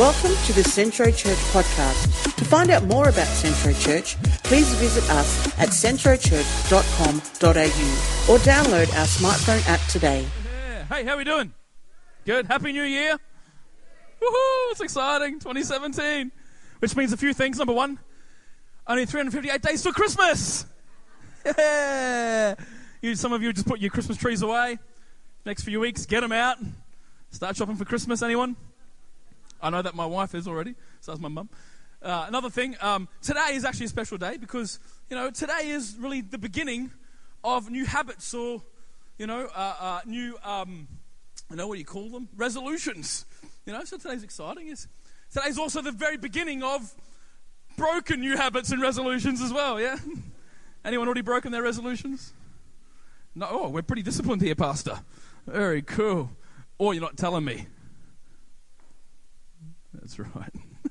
Welcome to the Centro Church podcast. To find out more about Centro Church, please visit us at centrochurch.com.au or download our smartphone app today. Hey, how are we doing? Good. Happy New Year. Woohoo! It's exciting. 2017. Which means a few things. Number one, only 358 days till Christmas. Yeah. You, some of you just put your Christmas trees away. Next few weeks, get them out. Start shopping for Christmas. Anyone? I know that my wife is already. So that's my mum. Uh, another thing, um, today is actually a special day because, you know, today is really the beginning of new habits or, you know, uh, uh, new, um, you know, what do you call them? Resolutions. You know, so today's exciting. It's, today's also the very beginning of broken new habits and resolutions as well, yeah? Anyone already broken their resolutions? No, oh, we're pretty disciplined here, Pastor. Very cool. Or you're not telling me. That's right.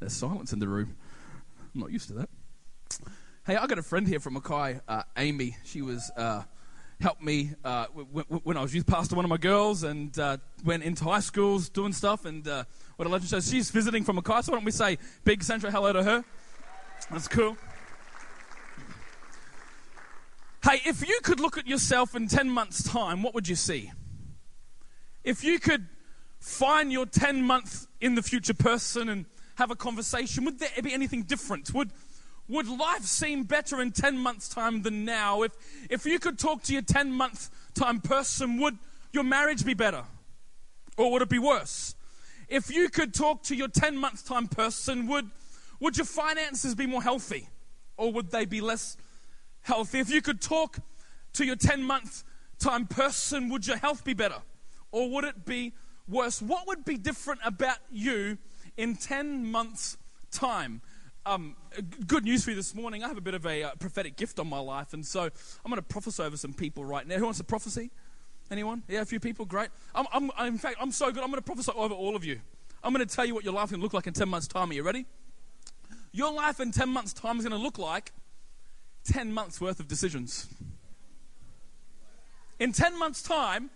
There's silence in the room. I'm not used to that. Hey, I got a friend here from Mackay, uh, Amy. She was uh, helped me uh, w- w- when I was youth pastor, one of my girls, and uh, went into high schools doing stuff. And uh, what a legend! So she's visiting from Mackay. So why don't we say big Centro hello to her? That's cool. Hey, if you could look at yourself in 10 months' time, what would you see? If you could find your 10 month in the future person and have a conversation, would there be anything different? Would, would life seem better in 10 months' time than now? If, if you could talk to your 10 month time person, would your marriage be better? Or would it be worse? If you could talk to your 10 month time person, would, would your finances be more healthy? Or would they be less healthy? If you could talk to your 10 month time person, would your health be better? Or would it be worse, what would be different about you in 10 months' time? Um, good news for you this morning. I have a bit of a uh, prophetic gift on my life, and so I'm going to prophesy over some people right now. Who wants a prophecy? Anyone? Yeah, a few people. Great. I'm, I'm, in fact, I'm so good. I'm going to prophesy over all of you. I'm going to tell you what your life to look like in 10 months' time. Are you ready? Your life in 10 months' time is going to look like 10 months worth of decisions. In 10 months' time,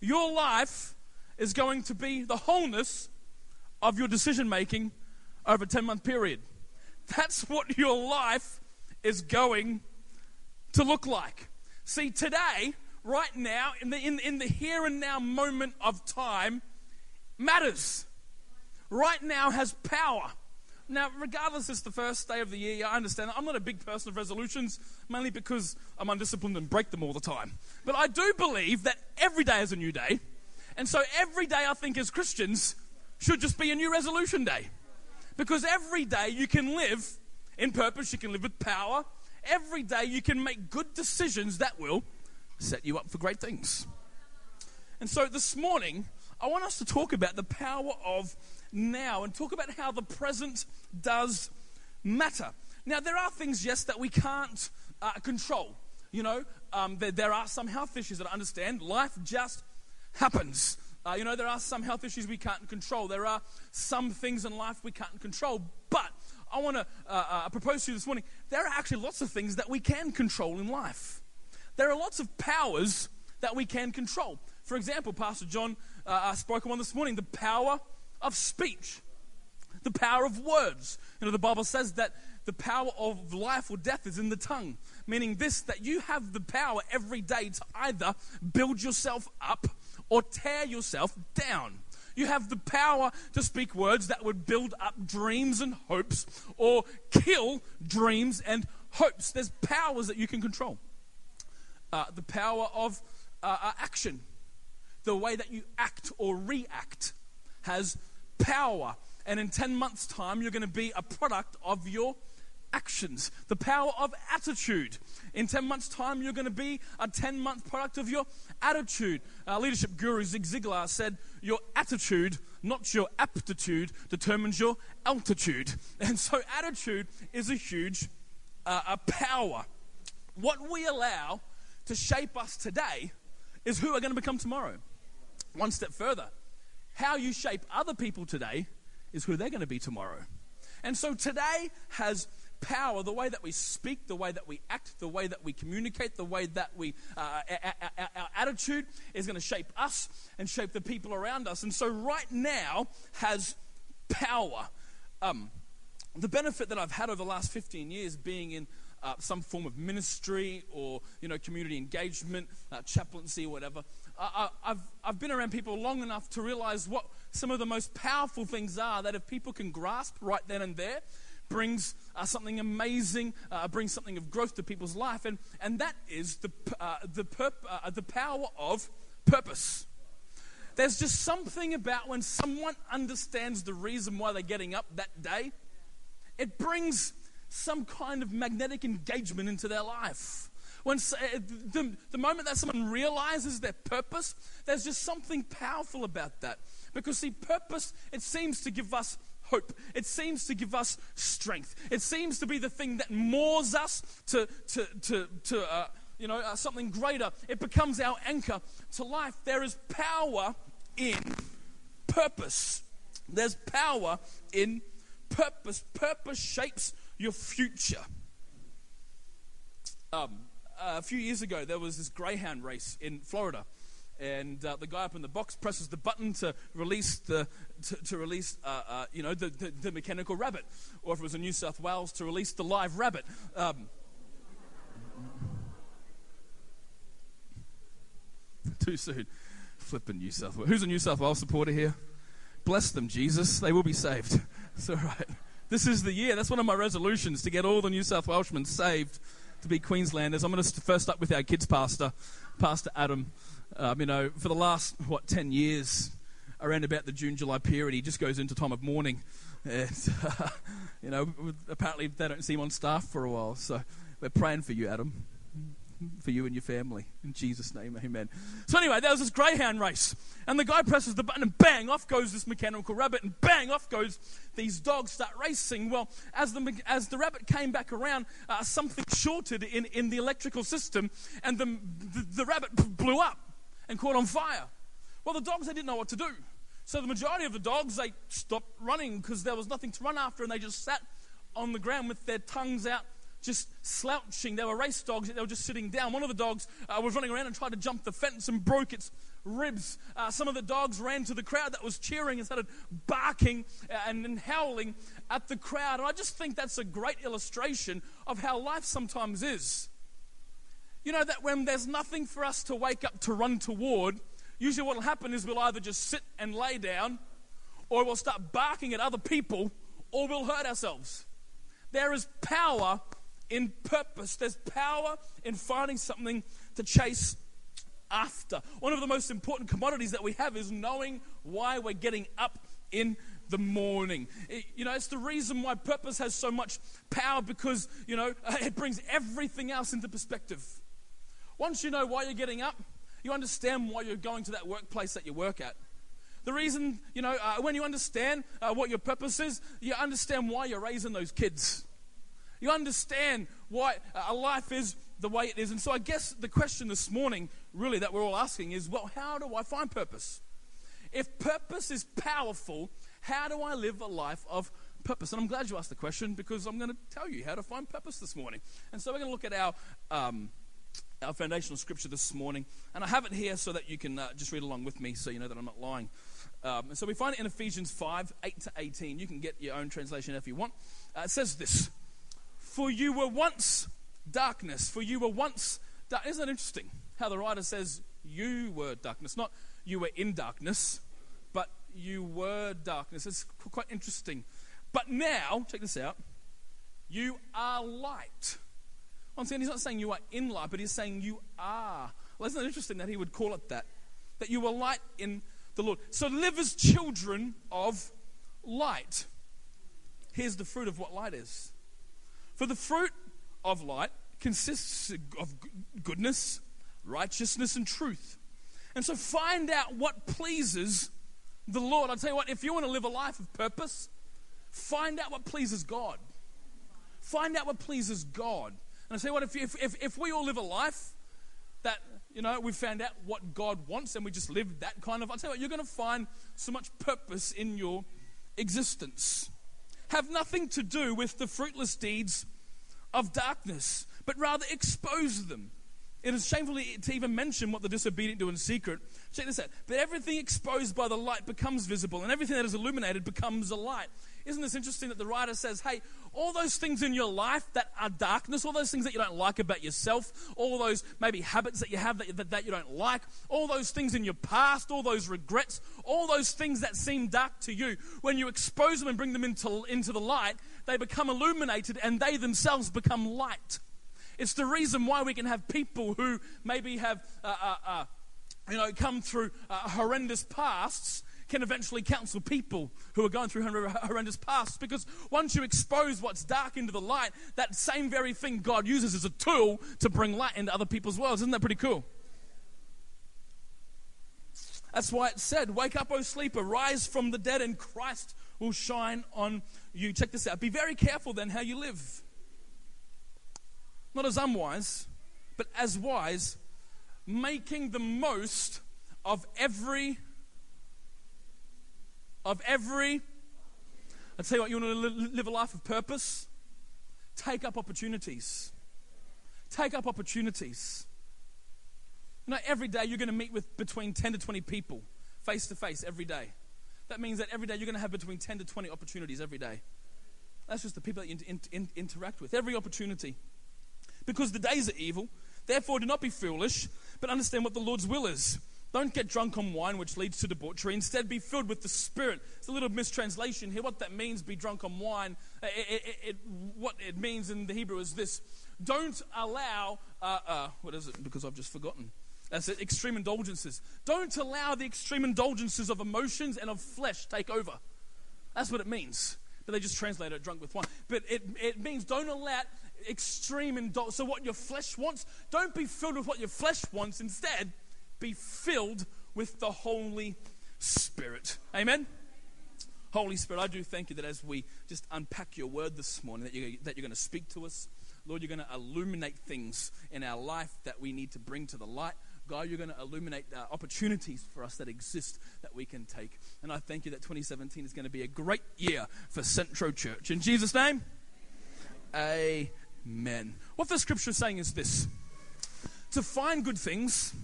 your life is going to be the wholeness of your decision making over a 10 month period. That's what your life is going to look like. See, today, right now, in the, in, in the here and now moment of time, matters. Right now has power. Now, regardless it's the first day of the year, I understand. I'm not a big person of resolutions, mainly because I'm undisciplined and break them all the time. But I do believe that every day is a new day. And so every day, I think, as Christians, should just be a new resolution day. Because every day you can live in purpose, you can live with power. Every day you can make good decisions that will set you up for great things. And so this morning, I want us to talk about the power of now and talk about how the present does matter. Now, there are things, yes, that we can't uh, control. You know, um, there, there are some health issues that I understand. Life just happens. Uh, you know, there are some health issues we can't control. There are some things in life we can't control. But I want to uh, uh, propose to you this morning there are actually lots of things that we can control in life. There are lots of powers that we can control. For example, Pastor John uh, uh spoke on this morning the power of speech, the power of words. You know, the Bible says that the power of life or death is in the tongue, meaning this that you have the power every day to either build yourself up or tear yourself down. You have the power to speak words that would build up dreams and hopes or kill dreams and hopes. There's powers that you can control. Uh, the power of uh, uh action, the way that you act or react, has power. And in 10 months' time, you're going to be a product of your actions, the power of attitude. In 10 months' time, you're going to be a 10 month product of your attitude. Our leadership guru Zig Ziglar said, Your attitude, not your aptitude, determines your altitude. And so, attitude is a huge uh, a power. What we allow to shape us today is who we're going to become tomorrow. One step further, how you shape other people today is who they're going to be tomorrow. And so today has power, the way that we speak, the way that we act, the way that we communicate, the way that we, uh, our, our, our attitude is going to shape us and shape the people around us. And so, right now has power. Um, the benefit that I've had over the last 15 years being in uh, some form of ministry or you know community engagement, uh, chaplaincy, whatever. I, have I've been around people long enough to realize what some of the most powerful things are that if people can grasp right then and there, brings uh, something amazing, uh, brings something of growth to people's life, and, and that is the, uh, the, perp- uh, the power of purpose. There's just something about when someone understands the reason why they're getting up that day, it brings some kind of magnetic engagement into their life. When uh, the, the moment that someone realizes their purpose, there's just something powerful about that. Because, see, purpose, it seems to give us hope. It seems to give us strength. It seems to be the thing that moors us to, to, to, to uh, you know, uh, something greater. It becomes our anchor to life. There is power in purpose. There's power in purpose. Purpose shapes your future. Um, a few years ago, there was this greyhound race in Florida, and uh, the guy up in the box presses the button to release the to, to release uh, uh, you know the, the, the, mechanical rabbit, or if it was in New South Wales, to release the live rabbit. Um, too soon. Flipping New South Wales. Who's a New South Wales supporter here? Bless them, Jesus. They will be saved. It's all right. This is the year. That's one of my resolutions to get all the New South Welshmen saved to be Queenslanders. I'm going to first up with our kids pastor, Pastor Adam. Um, you know, for the last, what, 10 years, around about the June, July period, he just goes into time of mourning. And, uh, you know, apparently they don't see him on staff for a while. So we're praying for you, Adam for you and your family. In Jesus' name, amen. So, anyway, there was this greyhound race, and the guy presses the button, and bang, off goes this mechanical rabbit, and bang, off goes these dogs start racing. Well, as the, as the rabbit came back around, uh, something shorted in, in the electrical system, and the, the, the rabbit blew up and caught on fire. Well, the dogs, they didn't know what to do. So, the majority of the dogs, they stopped running because there was nothing to run after, and they just sat on the ground with their tongues out just slouching. They were race dogs, they were just sitting down. One of the dogs uh, was running around and tried to jump the fence and broke its ribs. Uh, some of the dogs ran to the crowd that was cheering and started barking uh, and, and howling at the crowd. And I just think that's a great illustration of how life sometimes is. You know, that when there's nothing for us to wake up to run toward, usually what will happen is we'll either just sit and lay down, or we'll start barking at other people, or we'll hurt ourselves. There is power in purpose. There's power in finding something to chase after. One of the most important commodities that we have is knowing why we're getting up in the morning. It, you know, it's the reason why purpose has so much power because, you know, it brings everything else into perspective. Once you know why you're getting up, you understand why you're going to that workplace that you work at. The reason, you know, uh, when you understand uh, what your purpose is, you understand why you're raising those kids. You understand why a life is the way it is. And so I guess the question this morning, really, that we're all asking is well, how do I find purpose? If purpose is powerful, how do I live a life of purpose? And I'm glad you asked the question because I'm going to tell you how to find purpose this morning. And so we're going to look at our. Um, our foundational scripture this morning, and I have it here so that you can uh, just read along with me so you know that I'm not lying. Um, and so we find it in Ephesians 5 8 to 18. You can get your own translation if you want. Uh, it says this for you were once darkness. For you were once dark. Isn't that interesting? How the writer says you were darkness. Not you were in darkness, but you were darkness. It's quite interesting. But now, check this out, you are light. Again, he's not saying you are in light, but he's saying you are. Well, isn't it interesting that he would call it that? That you were light in the Lord. So live as children of light. Here's the fruit of what light is for the fruit of light consists of goodness, righteousness, and truth. And so find out what pleases the Lord. I'll tell you what, if you want to live a life of purpose, find out what pleases God. Find out what pleases God. And I say, what, if, if, if, if we all live a life that, you know, we've found out what God wants and we just live that kind of, I'll tell you what, you're going to find so much purpose in your existence have nothing to do with the fruitless deeds of darkness, but rather expose them. It is shameful to even mention what the disobedient do in secret. Check this out. But everything exposed by the light becomes visible, and everything that is illuminated becomes a light. Isn't this interesting that the writer says, hey, all those things in your life that are darkness, all those things that you don't like about yourself, all those maybe habits that you have that, that, that you don't like, all those things in your past, all those regrets, all those things that seem dark to you, when you expose them and bring them into, into the light, they become illuminated and they themselves become light. It's the reason why we can have people who maybe have, uh, uh, uh, you know, come through uh, horrendous pasts can eventually counsel people who are going through horrendous pasts because once you expose what's dark into the light, that same very thing God uses as a tool to bring light into other people's worlds. Isn't that pretty cool? That's why it said, Wake up, O sleeper, rise from the dead, and Christ will shine on you. Check this out. Be very careful then how you live not as unwise, but as wise, making the most of every of every I tell you what, you want to live a life of purpose? Take up opportunities. Take up opportunities. You know, every day you're going to meet with between 10 to 20 people face to face every day. That means that every day you're going to have between 10 to 20 opportunities every day. That's just the people that you in, in, interact with. Every opportunity because the days are evil. Therefore, do not be foolish, but understand what the Lord's will is. Don't get drunk on wine, which leads to debauchery. Instead, be filled with the Spirit. It's a little mistranslation here. What that means, be drunk on wine, it, it, it, what it means in the Hebrew is this don't allow, uh, uh, what is it? Because I've just forgotten. That's it, extreme indulgences. Don't allow the extreme indulgences of emotions and of flesh take over. That's what it means. But they just translate it drunk with wine. But it, it means don't allow extreme indulgence. So, what your flesh wants, don't be filled with what your flesh wants. Instead, be filled with the Holy Spirit. Amen? Holy Spirit, I do thank you that as we just unpack your word this morning, that you're, that you're going to speak to us. Lord, you're going to illuminate things in our life that we need to bring to the light. God, you're going to illuminate opportunities for us that exist that we can take. And I thank you that 2017 is going to be a great year for Centro Church. In Jesus' name. Amen. What the scripture is saying is this to find good things,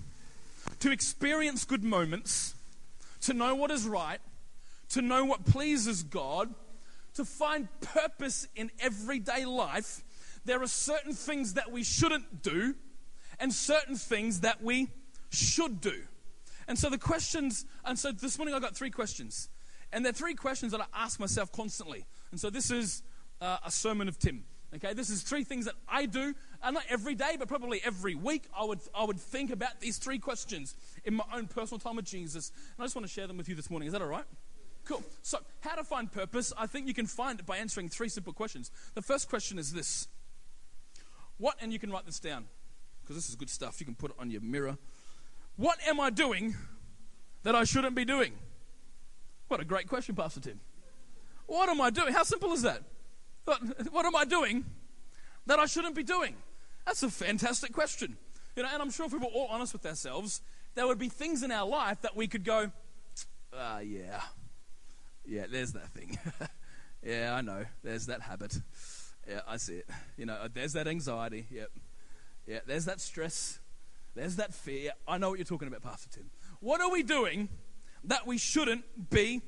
to experience good moments, to know what is right, to know what pleases God, to find purpose in everyday life, there are certain things that we shouldn't do and certain things that we should do. And so the questions, and so this morning I got three questions. And they're three questions that I ask myself constantly. And so this is uh, a sermon of Tim. Okay, this is three things that I do, and not every day, but probably every week. I would, I would think about these three questions in my own personal time with Jesus. And I just want to share them with you this morning. Is that all right? Cool. So, how to find purpose? I think you can find it by answering three simple questions. The first question is this What, and you can write this down because this is good stuff. You can put it on your mirror. What am I doing that I shouldn't be doing? What a great question, Pastor Tim. What am I doing? How simple is that? But what am I doing that I shouldn't be doing? That's a fantastic question. You know, and I'm sure if we were all honest with ourselves, there would be things in our life that we could go, ah, uh, yeah, yeah, there's that thing. yeah, I know. There's that habit. Yeah, I see it. You know, there's that anxiety. Yep. Yeah, there's that stress. There's that fear. I know what you're talking about, Pastor Tim. What are we doing that we shouldn't be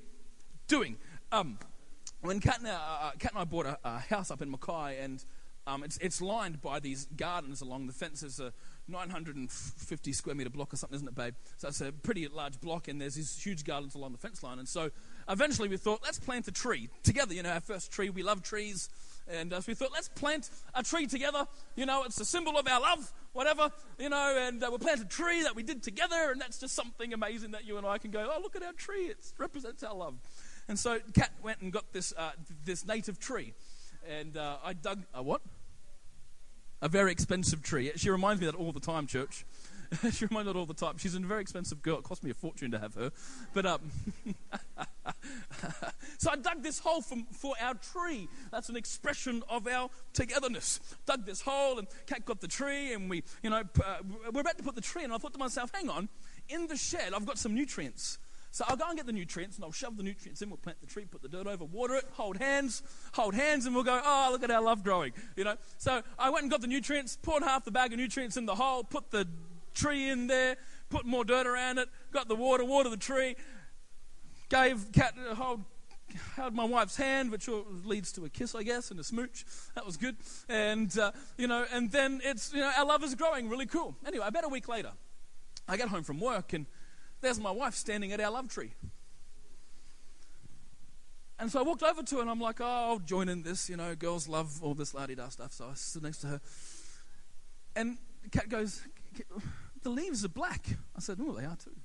doing? Um, when Kat and, uh, uh, Kat and I bought a, a, house up in Mackay, and um, it's, it's lined by these gardens along the fence. There's a 950 square meter block or something, isn't it, babe? So it's a pretty large block, and there's these huge gardens along the fence line. And so eventually we thought, let's plant a tree together. You know, our first tree, we love trees. And uh, so we thought, let's plant a tree together. You know, it's a symbol of our love, whatever. You know, and uh, we'll plant a tree that we did together, and that's just something amazing that you and I can go, oh, look at our tree. It represents our love. And so Kat went and got this, uh, this native tree. And uh, I dug a what? A very expensive tree. She reminds me that all the time, church. she reminds me that all the time. She's a very expensive girl. It cost me a fortune to have her. But um, so I dug this hole for, for our tree. That's an expression of our togetherness. Dug this hole, and Kat got the tree, and we, you know, uh, we're about to put the tree in. And I thought to myself, hang on, in the shed, I've got some nutrients. So I'll go and get the nutrients and I'll shove the nutrients in. We'll plant the tree, put the dirt over, water it, hold hands, hold hands, and we'll go, oh, look at our love growing. You know? So I went and got the nutrients, poured half the bag of nutrients in the hole, put the tree in there, put more dirt around it, got the water, water the tree, gave Kat hold held my wife's hand, which leads to a kiss, I guess, and a smooch. That was good. And, uh, you know, and then it's, you know, our love is growing really cool. Anyway, about a week later, I get home from work and there's my wife standing at our love tree. And so I walked over to her and I'm like, oh, I'll join in this, you know, girls love all this la da stuff. So I stood next to her. And Cat goes, the leaves are black. I said, oh, they are too.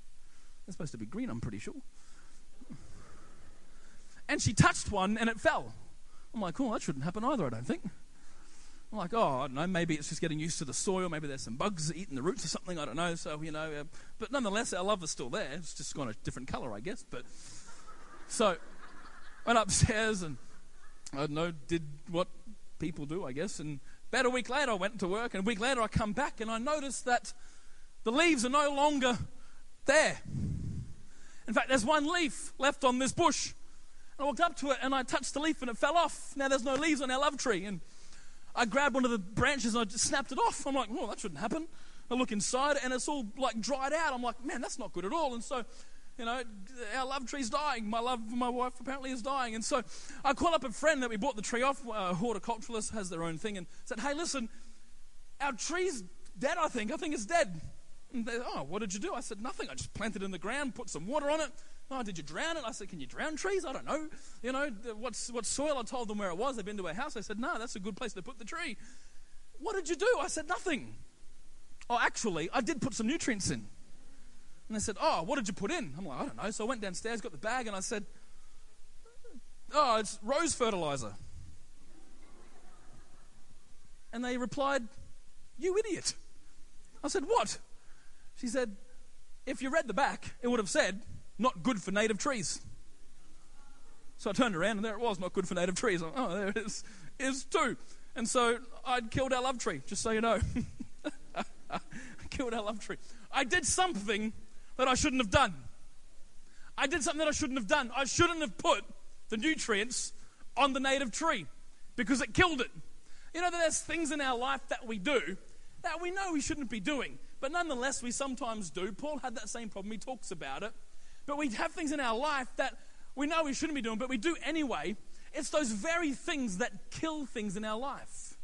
They're supposed to be green, I'm pretty sure. And she touched one and it fell. I'm like, oh, that shouldn't happen either, I don't think. I'm like, oh, I don't know, maybe it's just getting used to the soil. Maybe there's some bugs eating the roots or something. I don't know. So, you know, uh, but nonetheless, our love is still there. It's just gone a different color, I guess. But so, went upstairs and I don't know, did what people do, I guess. And about a week later, I went to work. And a week later, I come back and I noticed that the leaves are no longer there. In fact, there's one leaf left on this bush. And I walked up to it and I touched the leaf and it fell off. Now there's no leaves on our love tree. And I grabbed one of the branches and I just snapped it off. I'm like, oh, that shouldn't happen. I look inside and it's all like dried out. I'm like, man, that's not good at all. And so, you know, our love tree's dying. My love for my wife apparently is dying. And so I call up a friend that we bought the tree off. Uh, a horticulturalist has their own thing and said, hey, listen, our tree's dead, I think. I think it's dead. And they, oh, what did you do? I said, nothing. I just planted it in the ground, put some water on it, Oh, did you drown it? I said, Can you drown trees? I don't know. You know, what's, what soil? I told them where it was. They've been to our house. I said, No, that's a good place to put the tree. What did you do? I said, Nothing. Oh, actually, I did put some nutrients in. And they said, Oh, what did you put in? I'm like, I don't know. So I went downstairs, got the bag, and I said, Oh, it's rose fertilizer. And they replied, You idiot. I said, What? She said, If you read the back, it would have said, not good for native trees. So I turned around and there it was, not good for native trees. Oh, there it is, is too. And so I'd killed our love tree, just so you know. I killed our love tree. I did something that I shouldn't have done. I did something that I shouldn't have done. I shouldn't have put the nutrients on the native tree because it killed it. You know, there's things in our life that we do that we know we shouldn't be doing, but nonetheless we sometimes do. Paul had that same problem. He talks about it. But we have things in our life that we know we shouldn't be doing, but we do anyway. It's those very things that kill things in our life.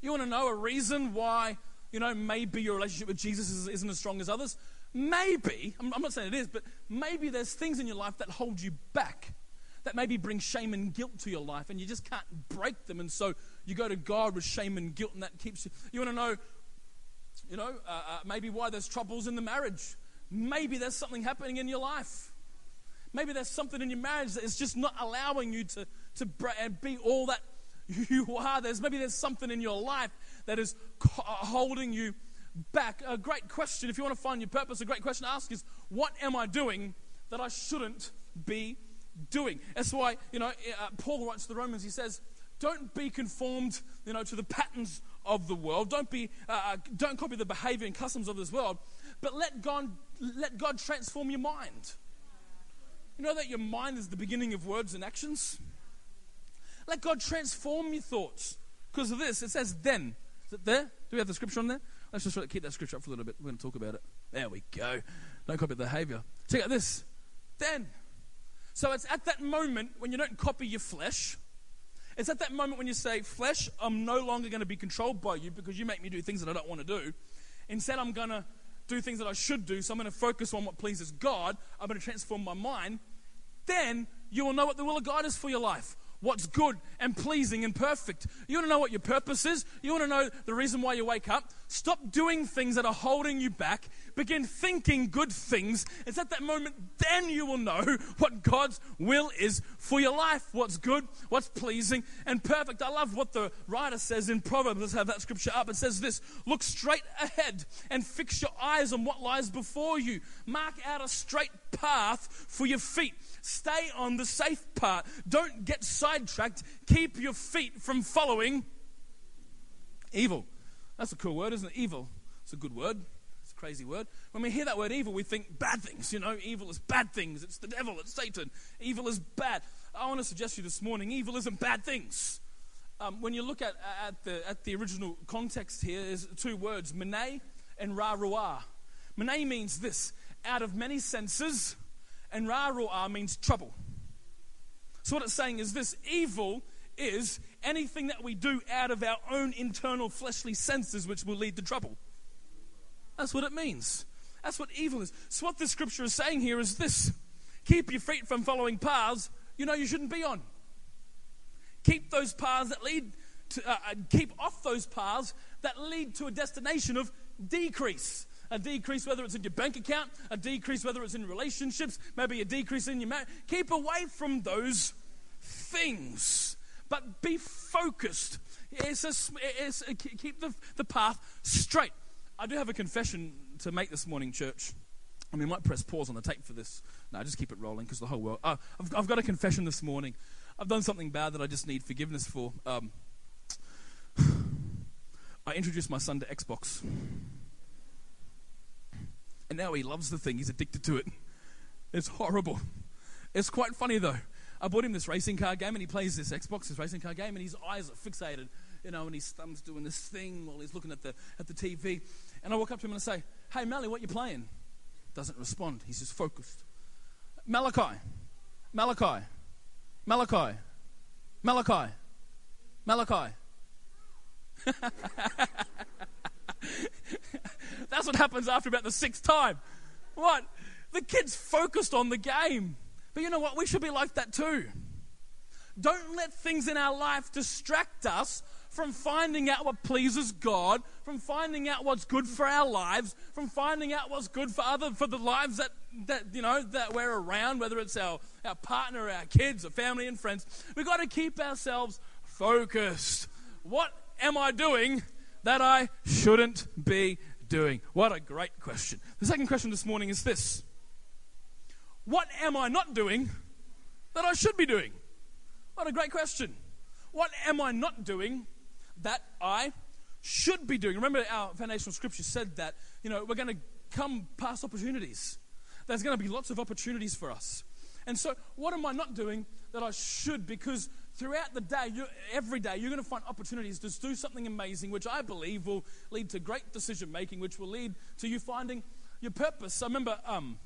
You want to know a reason why, you know, maybe your relationship with Jesus isn't as strong as others? Maybe, I'm not saying it is, but maybe there's things in your life that hold you back, that maybe bring shame and guilt to your life, and you just can't break them. And so you go to God with shame and guilt, and that keeps you. You want to know, you know, uh, uh, maybe why there's troubles in the marriage Maybe there's something happening in your life. Maybe there's something in your marriage that is just not allowing you to, to be all that you are. There's, maybe there's something in your life that is holding you back. A great question, if you want to find your purpose, a great question to ask is what am I doing that I shouldn't be doing? That's why, you know, uh, Paul writes to the Romans, he says, don't be conformed, you know, to the patterns of the world. Don't be, uh, uh don't copy the behavior and customs of this world, but let God, let God transform your mind. You know that your mind is the beginning of words and actions? Let God transform your thoughts. Because of this, it says then. Is it there? Do we have the scripture on there? Let's just keep that scripture up for a little bit. We're going to talk about it. There we go. Don't copy the behavior. Check out this. Then. So it's at that moment when you don't copy your flesh. It's at that moment when you say, Flesh, I'm no longer going to be controlled by you because you make me do things that I don't want to do. Instead, I'm going to do things that I should do, so I'm going to focus on what pleases God. I'm going to transform my mind. Then you will know what the will of God is for your life what's good and pleasing and perfect. You want to know what your purpose is? You want to know the reason why you wake up? Stop doing things that are holding you back. Begin thinking good things. It's at that moment then you will know what God's will is for your life. What's good, what's pleasing and perfect. I love what the writer says in Proverbs. Let's have that scripture up. It says this Look straight ahead and fix your eyes on what lies before you. Mark out a straight path for your feet Stay on the safe part. Don't get sidetracked. Keep your feet from following evil. That's a cool word, isn't it? Evil. It's a good word. It's a crazy word. When we hear that word evil, we think bad things. You know, evil is bad things. It's the devil, it's Satan. Evil is bad. I want to suggest to you this morning evil isn't bad things. Um, when you look at, at, the, at the original context here, there's two words, mene and ra ruah. Mene means this out of many senses, and ra ruah means trouble. So, what it's saying is this evil is anything that we do out of our own internal fleshly senses, which will lead to trouble. That's what it means. That's what evil is. So, what this scripture is saying here is this keep your feet from following paths you know you shouldn't be on. Keep those paths that lead to, uh, uh keep off those paths that lead to a destination of decrease a decrease whether it's in your bank account, a decrease whether it's in relationships, maybe a decrease in your marriage. Keep away from those things, but be focused. It's a, it's a, keep the, the path straight. I do have a confession to make this morning, church. I mean, I might press pause on the tape for this. No, just keep it rolling because the whole world. Uh, I've, I've, got a confession this morning. I've done something bad that I just need forgiveness for. Um, I introduced my son to Xbox. And now he loves the thing. He's addicted to it. It's horrible. It's quite funny though. I bought him this racing car game and he plays this Xbox, this racing car game, and his eyes are fixated, you know, and his thumb's doing this thing while he's looking at the, at the TV. And I walk up to him and I say, Hey, Mally, what you playing? Doesn't respond. He's just focused. Malachi, Malachi, Malachi, Malachi, Malachi. That's what happens after about the sixth time. What? The kid's focused on the game. But you know what? We should be like that too. Don't let things in our life distract us from finding out what pleases God, from finding out what's good for our lives, from finding out what's good for other for the lives that that you know that we're around, whether it's our, our partner, our kids, our family and friends. We've got to keep ourselves focused. What am I doing that I shouldn't be doing? What a great question. The second question this morning is this What am I not doing that I should be doing? What a great question. What am I not doing that I should be doing? Remember, our foundational scripture said that, you know, we're going to come past opportunities. There's going to be lots of opportunities for us. And so, what am I not doing that I should? Because throughout the day, every day, you're going to find opportunities to do something amazing, which I believe will lead to great decision making, which will lead to you finding your purpose. I remember um,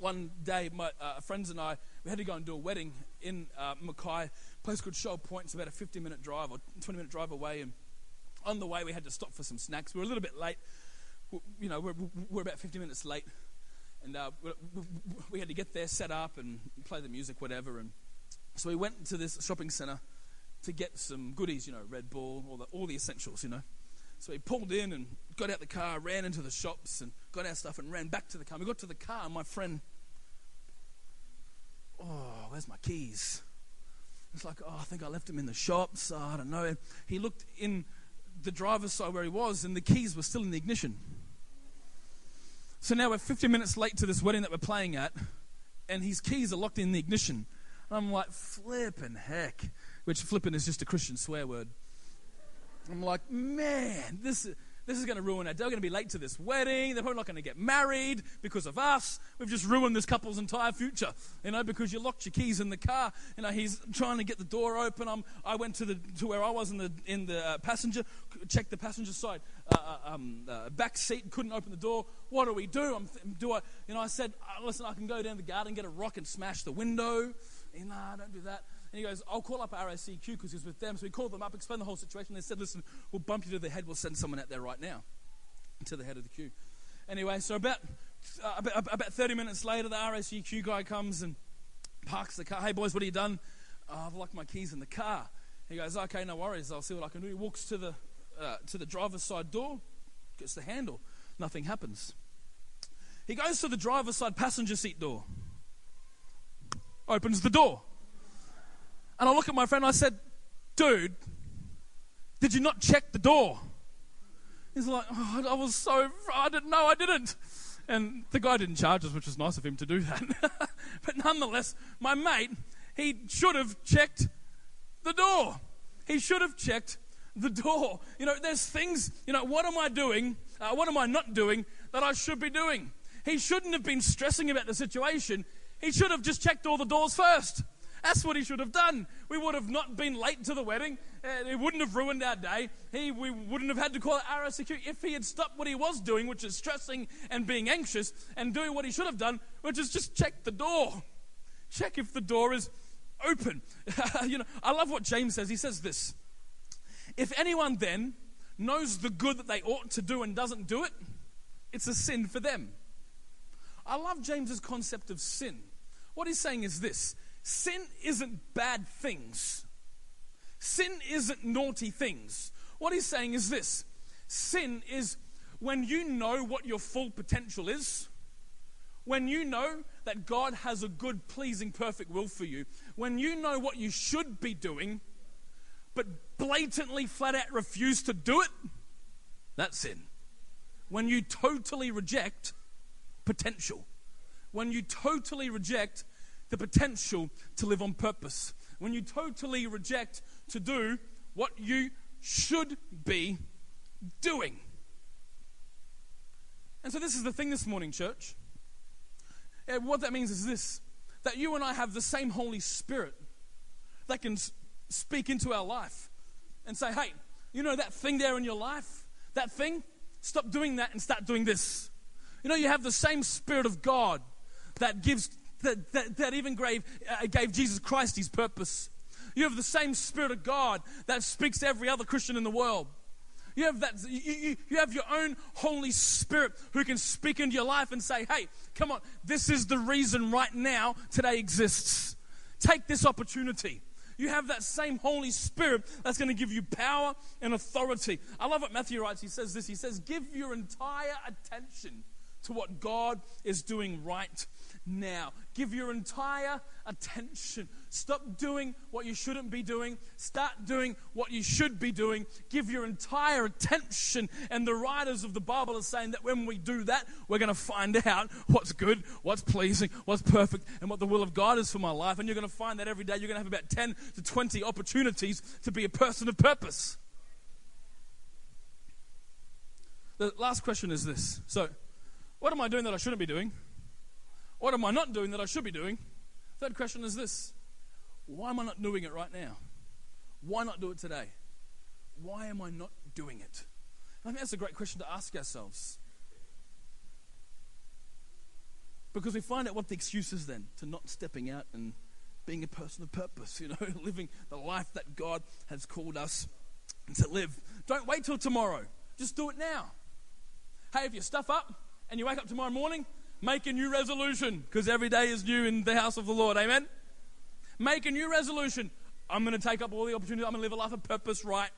one day, my uh, friends and I, we had to go and do a wedding in uh, Mackay, place called Shoal Point. It's about a 50 minute drive or 20 minute drive away. And on the way, we had to stop for some snacks. We were a little bit late. You know, we're, we're about 50 minutes late. And uh, we had to get there, set up, and play the music, whatever. And so we went to this shopping center to get some goodies, you know, Red Bull, all the, all the essentials, you know. So we pulled in and got out the car, ran into the shops and got our stuff and ran back to the car. We got to the car and my friend, oh, where's my keys? It's like, oh, I think I left them in the shops. Oh, I don't know. He looked in the driver's side where he was and the keys were still in the ignition. So now we're 50 minutes late to this wedding that we're playing at and his keys are locked in the ignition. I'm like, flipping heck. Which flipping is just a Christian swear word. I'm like, man, this, this is going to ruin day. We're going to be late to this wedding. They're probably not going to get married because of us. We've just ruined this couple's entire future, you know, because you locked your keys in the car. You know, he's trying to get the door open. I'm, I went to, the, to where I was in the, in the uh, passenger, checked the passenger side uh, uh um, uh, back seat, couldn't open the door. What do we do? I'm, do I, you know, I said, uh, listen, I can go down the garden, get a rock and smash the window. nah, don't do that. And he goes, I'll call up RACQ because he's with them. So he called them up, explained the whole situation. They said, listen, we'll bump you to the head. We'll send someone out there right now to the head of the queue. Anyway, so about, uh, about, about 30 minutes later, the RACQ guy comes and parks the car. Hey, boys, what have you done? Oh, I've locked my keys in the car. He goes, okay, no worries. I'll see what I can do. He walks to the, uh, to the driver's side door, gets the handle. Nothing happens. He goes to the driver's side passenger seat door, opens the door. And I look at my friend I said, Dude, did you not check the door? He's like, oh, I was so, I didn't know I didn't. And the guy didn't charge us, which was nice of him to do that. but nonetheless, my mate, he should have checked the door. He should have checked the door. You know, there's things, you know, what am I doing? Uh, what am I not doing that I should be doing. He shouldn't have been stressing about the situation. He should have just checked all the doors first. That's what he should have done. We would have not been late to the wedding. Uh, it wouldn't have ruined our day. He, we wouldn't have had to call security if he had stopped what he was doing, which is stressing and being anxious, and doing what he should have done, which is just check the door. Check if the door is open. you know, I love what James says. He says this If anyone then knows the good that they ought to do and doesn't do it, it's a sin for them. I love James's concept of sin. What he's saying is this sin isn't bad things, sin isn't naughty things. What he's saying is this sin is when you know what your full potential is, when you know that God has a good, pleasing, perfect will for you, when you know what you should be doing, but blatantly, flat out refuse to do it, that's sin. When you totally reject potential, when you totally reject the potential to live on purpose, when you totally reject to do what you should be doing. And so, this is the thing this morning, church. And what that means is this that you and I have the same Holy Spirit that can speak into our life and say, hey, you know that thing there in your life? That thing? Stop doing that and start doing this. You know, you have the same Spirit of God that gives, that, that, that even gave, uh, gave Jesus Christ his purpose. You have the same Spirit of God that speaks to every other Christian in the world. You have that. You, you, you, have your own Holy Spirit who can speak into your life and say, "Hey, come on! This is the reason right now today exists. Take this opportunity." You have that same Holy Spirit that's going to give you power and authority. I love what Matthew writes. He says this. He says, "Give your entire attention to what God is doing right now. Give your entire attention. Stop doing what you shouldn't be doing. Start doing what you should be doing. Give your entire attention. And the writers of the Bible are saying that when we do that, we're going to find out what's good, what's pleasing, what's perfect, and what the will of God is for my life. And you're going to find that every day you're going to have about 10 to 20 opportunities to be a person of purpose. The last question is this. So, what am I doing that I shouldn't be doing? What am I not doing that I should be doing? Third question is this Why am I not doing it right now? Why not do it today? Why am I not doing it? I think that's a great question to ask ourselves. Because we find out what the excuse is then to not stepping out and being a person of purpose, you know, living the life that God has called us to live. Don't wait till tomorrow. Just do it now. Hey, if you stuff up and you wake up tomorrow morning, make a new resolution because every day is new in the house of the Lord. Amen? Make a new resolution. I'm going to take up all the opportunities. I'm going to live a life of purpose right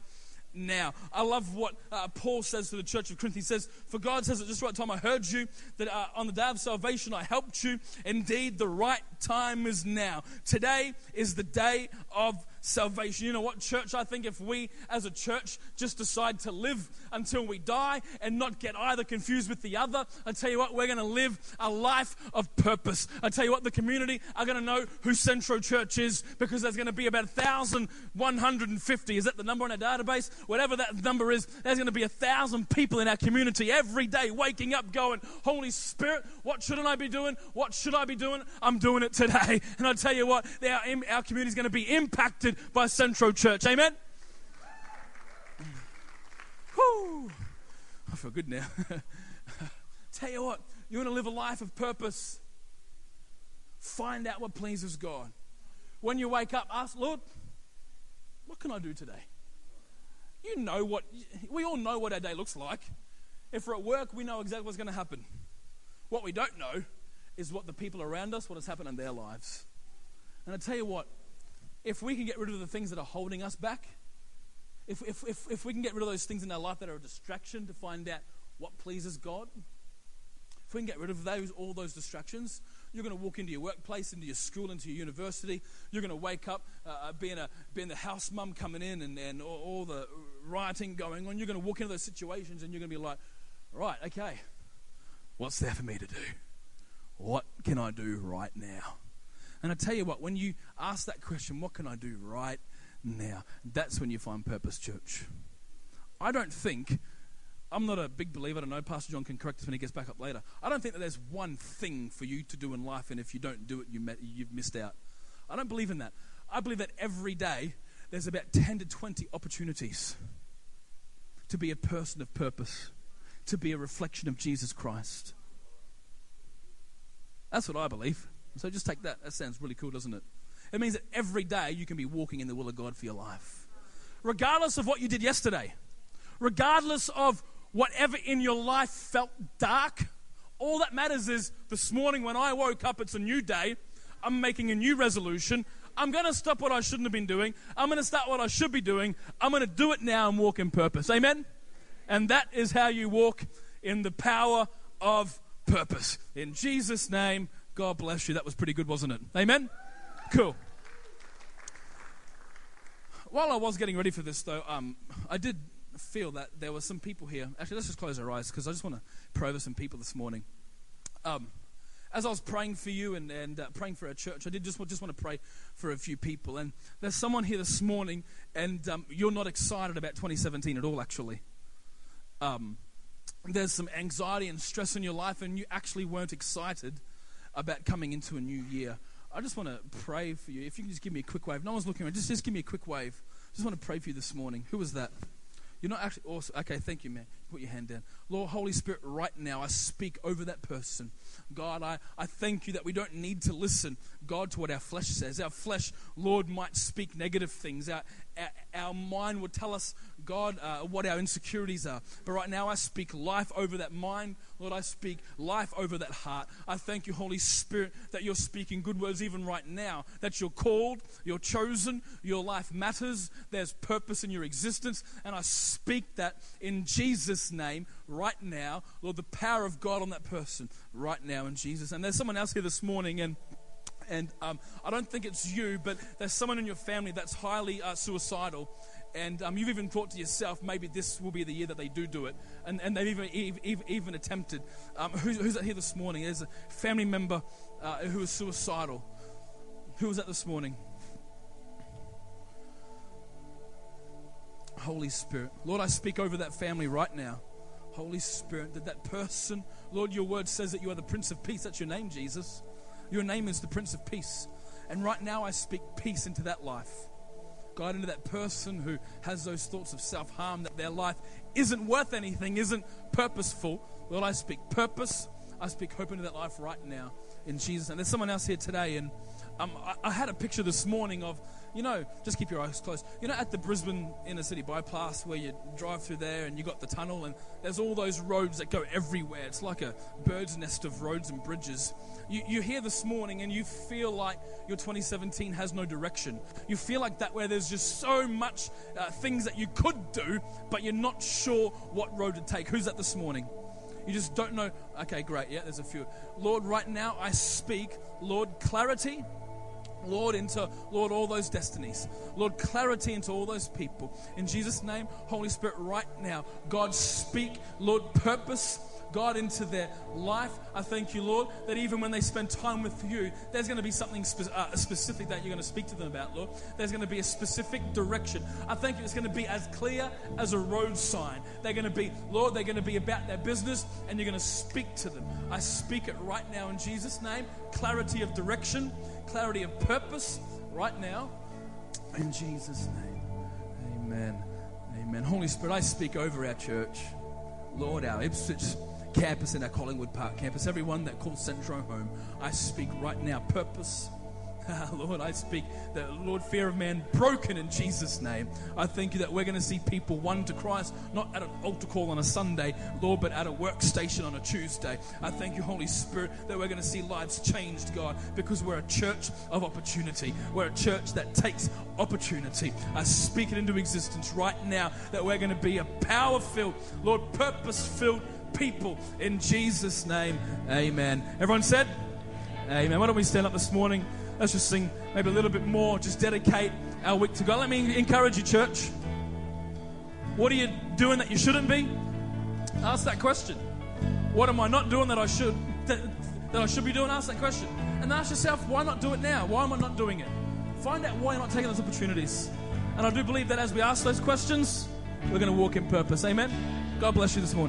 now. I love what uh, Paul says to the church of Corinth. He says, For God says at just right time I heard you, that uh, on the day of salvation I helped you. Indeed, the right time is now. Today is the day of salvation. You know what, church? I think if we as a church just decide to live until we die and not get either confused with the other, I tell you what, we're going to live a life of purpose. I tell you what, the community are going to know who Centro Church is because there's going to be about 1,150. Is that the number in our database? Whatever that number is, there's going to be a thousand people in our community every day waking up going, Holy Spirit, what shouldn't I be doing? What should I be doing? I'm doing it today. And I tell you what, our, our community is going to be impacted impacted by Centro Church. Amen? Whew. I feel good now. Tell you what, you want to live a life of purpose. Find out what pleases God. When you wake up, ask, Lord, what can I do today? You know what, we all know what our day looks like. If we're at work, we know exactly what's going to happen. What we don't know is what the people around us, what has happened in their lives. And I tell you what, if we can get rid of the things that are holding us back, if, if, if, if we can get rid of those things in our life that are a distraction to find out what pleases God, if we can get rid of those, all those distractions, you're going to walk into your workplace, into your school, into your university. You're going to wake up uh, uh, being, a, being the house mum coming in and, and all, all the rioting going on. You're going to walk into those situations and you're going to be like, right, okay, what's there for me to do? What can I do right now? And I tell you what, when you ask that question, what can I do right now? That's when you find purpose, church. I don't think I'm not a big believer. I don't know. Pastor John can correct us when he gets back up later. I don't think that there's one thing for you to do in life, and if you don't do it, you you've missed out. I don't believe in that. I believe that every day there's about 10 to 20 opportunities to be a person of purpose, to be a reflection of Jesus Christ. That's what I believe. So just take that. That sounds really cool, doesn't it? It means that every day you can be walking in the will of God for your life. Regardless of what you did yesterday, regardless of whatever in your life felt dark, all that matters is this morning when I woke up, it's a new day. I'm making a new resolution. I'm going to stop what I shouldn't have been doing. I'm going to start what I should be doing. I'm going to do it now and walk in purpose. Amen? And that is how you walk in the power of purpose. In Jesus' name, God bless you. That was pretty good, wasn't it? Amen? Cool. While I was getting ready for this, though, um, I did feel that there were some people here. Actually, let's just close our eyes because I just want to pray over some people this morning. Um, as I was praying for you and, and uh, praying for our church, I did just, just want to pray for a few people. And there's someone here this morning, and um, you're not excited about 2017 at all, actually. Um, there's some anxiety and stress in your life, and you actually weren't excited about coming into a new year. I just want to pray for you. If you can just give me a quick wave. No one's looking around. Just, just give me a quick wave. Just want to pray for you this morning. Who was that? You're not actually awesome. Okay, thank you, man. Put your hand down. Lord, Holy Spirit, right now, I speak over that person. God, I, I thank you that we don't need to listen, God, to what our flesh says. Our flesh, Lord, might speak negative things. Our, our, our mind would tell us, God, uh, what our insecurities are. But right now, I speak life over that mind. Lord, I speak life over that heart. I thank you, Holy Spirit, that you're speaking good words even right now. That you're called, you're chosen, your life matters, there's purpose in your existence. And I speak that in Jesus' name right now. Lord, the power of God on that person right now in Jesus. And there's someone else here this morning, and and um, I don't think it's you, but there's someone in your family that's highly uh, suicidal. And um, you've even thought to yourself, maybe this will be the year that they do do it. And, and they've even, even, even attempted. Um, who's, who's here this morning? There's a family member uh, who is suicidal. Who was that this morning? Holy Spirit. Lord, I speak over that family right now. Holy Spirit, that that person, Lord, your word says that you are the Prince of Peace. That's your name, Jesus. Your name is the Prince of Peace. And right now I speak peace into that life. God, into that person who has those thoughts of self harm, that their life isn't worth anything, isn't purposeful. Lord, I speak purpose. I speak hope into that life right now in Jesus. And there's someone else here today, and um, I, I had a picture this morning of you know, just keep your eyes closed. You know, at the Brisbane inner city bypass where you drive through there and you got the tunnel and there's all those roads that go everywhere. It's like a bird's nest of roads and bridges. You, you're here this morning and you feel like your 2017 has no direction. You feel like that where there's just so much uh, things that you could do, but you're not sure what road to take. Who's that this morning? You just don't know. Okay, great. Yeah, there's a few. Lord, right now I speak, Lord, clarity Lord, into, Lord, all those destinies. Lord, clarity into all those people. In Jesus' name, Holy Spirit, right now, God, speak, Lord, purpose. God, into their life. I thank you, Lord, that even when they spend time with you, there's going to be something spe- uh, specific that you're going to speak to them about, Lord. There's going to be a specific direction. I think it's going to be as clear as a road sign. They're going to be, Lord, they're going to be about their business and you're going to speak to them. I speak it right now in Jesus' name clarity of direction, clarity of purpose right now. In Jesus' name. Amen. Amen. Holy Spirit, I speak over our church. Lord, our Ipswich campus and our Collingwood Park campus, everyone that calls Centro home, I speak right now purpose Lord, I speak that, Lord, fear of man broken in Jesus' name. I thank you that we're going to see people won to Christ, not at an altar call on a Sunday, Lord, but at a workstation on a Tuesday. I thank you, Holy Spirit, that we're going to see lives changed, God, because we're a church of opportunity. We're a church that takes opportunity. I speak it into existence right now that we're going to be a power filled, Lord, purpose filled people in Jesus' name. Amen. Everyone said, Amen. Why don't we stand up this morning? Let's just sing maybe a little bit more. Just dedicate our week to God. Let me encourage you, church. What are you doing that you shouldn't be? Ask that question. What am I not doing that I should that, that I should be doing? Ask that question. And ask yourself, why not do it now? Why am I not doing it? Find out why you're not taking those opportunities. And I do believe that as we ask those questions, we're going to walk in purpose. Amen. God bless you this morning.